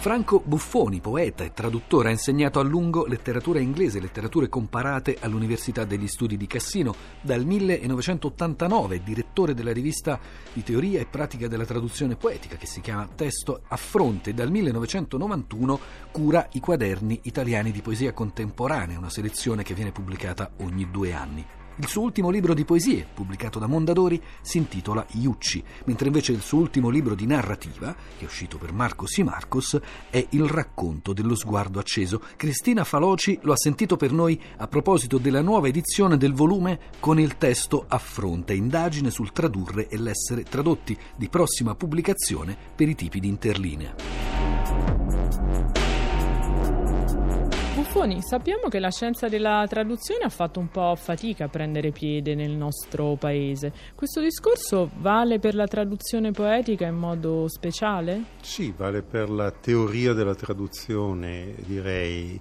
Franco Buffoni, poeta e traduttore, ha insegnato a lungo letteratura inglese e letterature comparate all'Università degli Studi di Cassino. Dal 1989 è direttore della rivista di teoria e pratica della traduzione poetica che si chiama Testo a Fronte. Dal 1991 cura i quaderni italiani di poesia contemporanea, una selezione che viene pubblicata ogni due anni. Il suo ultimo libro di poesie, pubblicato da Mondadori, si intitola Iucci, mentre invece il suo ultimo libro di narrativa, che è uscito per Marcos y Marcos, è Il racconto dello sguardo acceso. Cristina Faloci lo ha sentito per noi a proposito della nuova edizione del volume con il testo a fronte, indagine sul tradurre e l'essere tradotti, di prossima pubblicazione per i tipi di interlinea. Buffoni, sappiamo che la scienza della traduzione ha fatto un po' fatica a prendere piede nel nostro paese. Questo discorso vale per la traduzione poetica in modo speciale? Sì, vale per la teoria della traduzione, direi,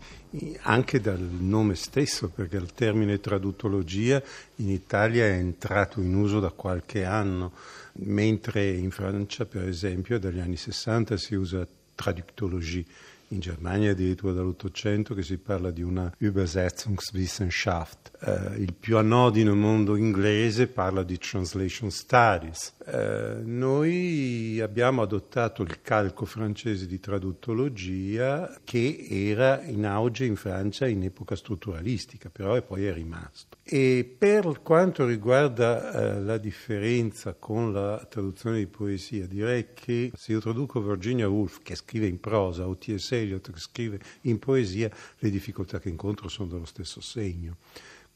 anche dal nome stesso, perché il termine tradutologia in Italia è entrato in uso da qualche anno, mentre in Francia, per esempio, dagli anni 60 si usa traductologie in Germania addirittura dall'Ottocento che si parla di una Übersetzungswissenschaft. Eh, il più anodino mondo inglese parla di translation studies. Eh, noi abbiamo adottato il calco francese di traduttologia che era in auge in Francia in epoca strutturalistica, però poi è rimasto. E per quanto riguarda eh, la differenza con la traduzione di poesia, direi che se io traduco Virginia Woolf, che scrive in prosa, o T.S. Eliot, che scrive in poesia, le difficoltà che incontro sono dello stesso segno.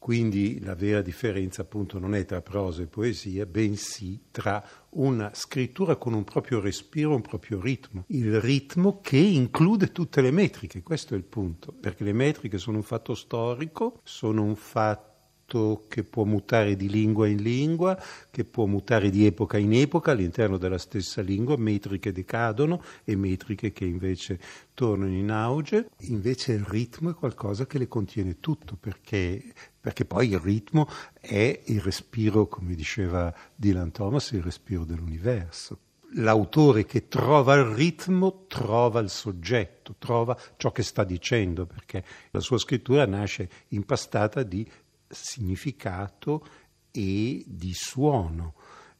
Quindi la vera differenza appunto non è tra prosa e poesia, bensì tra una scrittura con un proprio respiro, un proprio ritmo. Il ritmo che include tutte le metriche, questo è il punto, perché le metriche sono un fatto storico, sono un fatto che può mutare di lingua in lingua, che può mutare di epoca in epoca all'interno della stessa lingua, metriche decadono e metriche che invece tornano in auge. Invece il ritmo è qualcosa che le contiene tutto, perché, perché poi il ritmo è il respiro, come diceva Dylan Thomas, il respiro dell'universo l'autore che trova il ritmo trova il soggetto, trova ciò che sta dicendo, perché la sua scrittura nasce impastata di significato e di suono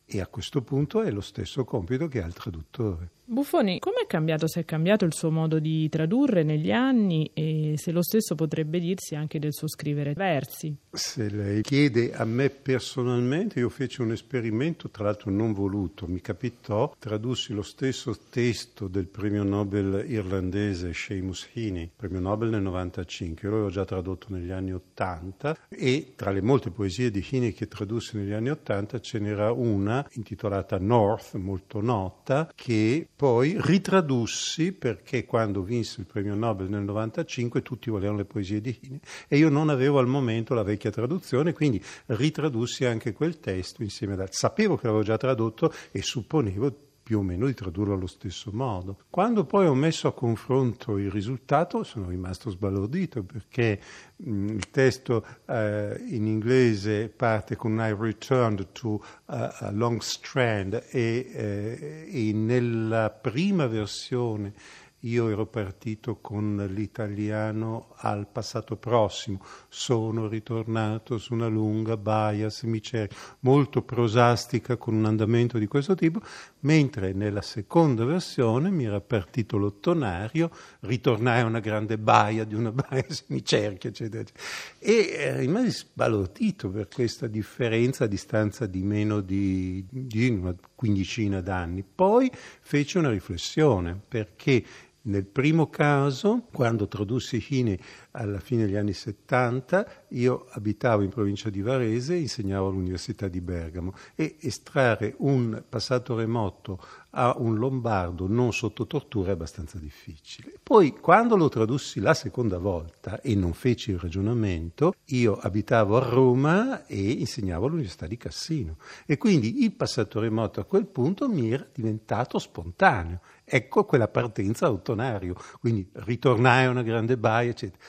e a questo punto è lo stesso compito che ha il traduttore. Buffoni, come è cambiato, se è cambiato il suo modo di tradurre negli anni e se lo stesso potrebbe dirsi anche del suo scrivere versi? Se lei chiede a me personalmente, io feci un esperimento, tra l'altro non voluto, mi capitò, tradussi lo stesso testo del premio Nobel irlandese Seamus Heaney, premio Nobel nel 95, io l'avevo già tradotto negli anni 80 e tra le molte poesie di Heaney che tradussi negli anni 80 ce n'era una intitolata North, molto nota, che poi ritradussi perché quando vinse il premio Nobel nel 95 tutti volevano le poesie di Hine e io non avevo al momento la vecchia traduzione, quindi ritradussi anche quel testo insieme ad altri. Sapevo che l'avevo già tradotto e supponevo più o meno di tradurlo allo stesso modo. Quando poi ho messo a confronto il risultato sono rimasto sbalordito perché mh, il testo eh, in inglese parte con I returned to a, a long strand e, eh, e nella prima versione io ero partito con l'italiano al passato prossimo, sono ritornato su una lunga baia semicerchio, molto prosastica con un andamento di questo tipo, mentre nella seconda versione mi era partito l'ottonario, ritornai a una grande baia di una baia semicerchio, eccetera, eccetera. E eh, rimasi sbalordito per questa differenza a distanza di meno di, di una quindicina d'anni. Poi fece una riflessione, perché nel primo caso, quando tradussi Hine alla fine degli anni 70, io abitavo in provincia di Varese e insegnavo all'Università di Bergamo e estrarre un passato remoto a un lombardo non sotto tortura è abbastanza difficile. Poi, quando lo tradussi la seconda volta e non feci il ragionamento, io abitavo a Roma e insegnavo all'Università di Cassino e quindi il passato remoto a quel punto mi era diventato spontaneo Ecco quella partenza autonario, quindi ritornai a una grande baia, eccetera.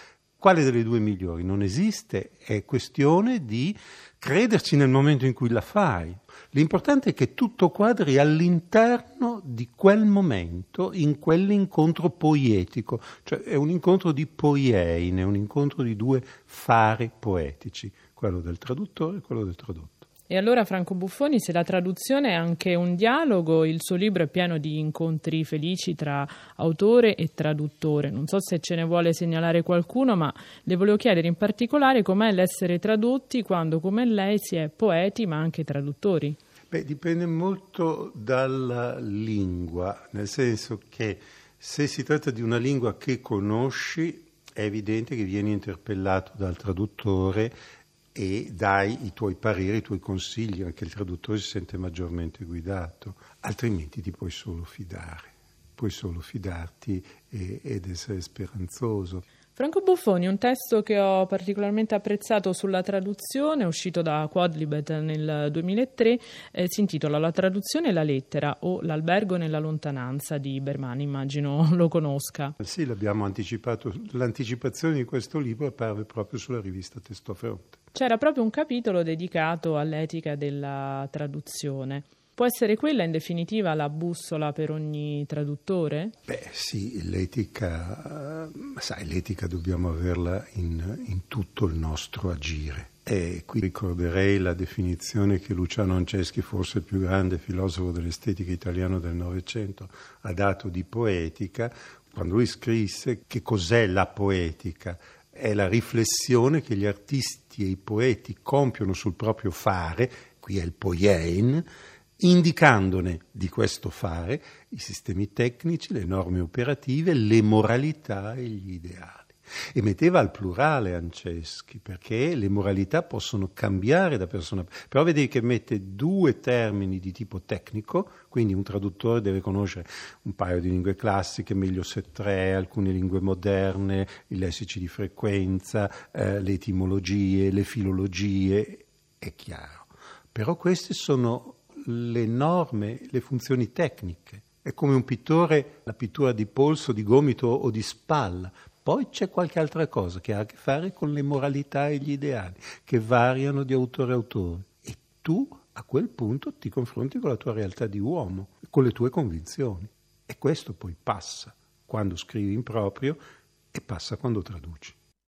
Quale delle due migliori? Non esiste, è questione di crederci nel momento in cui la fai. L'importante è che tutto quadri all'interno di quel momento, in quell'incontro poietico, cioè è un incontro di poieine, è un incontro di due fari poetici, quello del traduttore e quello del tradotto. E allora Franco Buffoni, se la traduzione è anche un dialogo, il suo libro è pieno di incontri felici tra autore e traduttore. Non so se ce ne vuole segnalare qualcuno, ma le volevo chiedere in particolare com'è l'essere tradotti quando, come lei, si è poeti ma anche traduttori. Beh, dipende molto dalla lingua, nel senso che se si tratta di una lingua che conosci, è evidente che vieni interpellato dal traduttore e dai i tuoi pareri, i tuoi consigli, anche il traduttore si sente maggiormente guidato, altrimenti ti puoi solo fidare, puoi solo fidarti e, ed essere speranzoso. Franco Buffoni, un testo che ho particolarmente apprezzato sulla traduzione, uscito da Quadlibet nel 2003, eh, si intitola La traduzione e la lettera o L'albergo nella lontananza di Bermani, immagino lo conosca. Sì, l'abbiamo anticipato, l'anticipazione di questo libro apparve proprio sulla rivista Testo Fronte. C'era proprio un capitolo dedicato all'etica della traduzione. Può essere quella in definitiva la bussola per ogni traduttore? Beh sì, l'etica, sai, l'etica dobbiamo averla in, in tutto il nostro agire. E qui ricorderei la definizione che Luciano Anceschi, forse il più grande filosofo dell'estetica italiano del Novecento, ha dato di poetica, quando lui scrisse che cos'è la poetica. È la riflessione che gli artisti e i poeti compiono sul proprio fare, qui è il poiein, indicandone di questo fare i sistemi tecnici, le norme operative, le moralità e gli ideali. E metteva al plurale Anceschi, perché le moralità possono cambiare da persona. Però vedi che mette due termini di tipo tecnico, quindi un traduttore deve conoscere un paio di lingue classiche, meglio se tre, alcune lingue moderne, i lessici di frequenza, eh, le etimologie, le filologie, è chiaro. Però queste sono le norme, le funzioni tecniche. È come un pittore, la pittura di polso, di gomito o di spalla. Poi c'è qualche altra cosa che ha a che fare con le moralità e gli ideali, che variano di autore a autore. E tu a quel punto ti confronti con la tua realtà di uomo, con le tue convinzioni. E questo poi passa quando scrivi in proprio e passa quando traduci.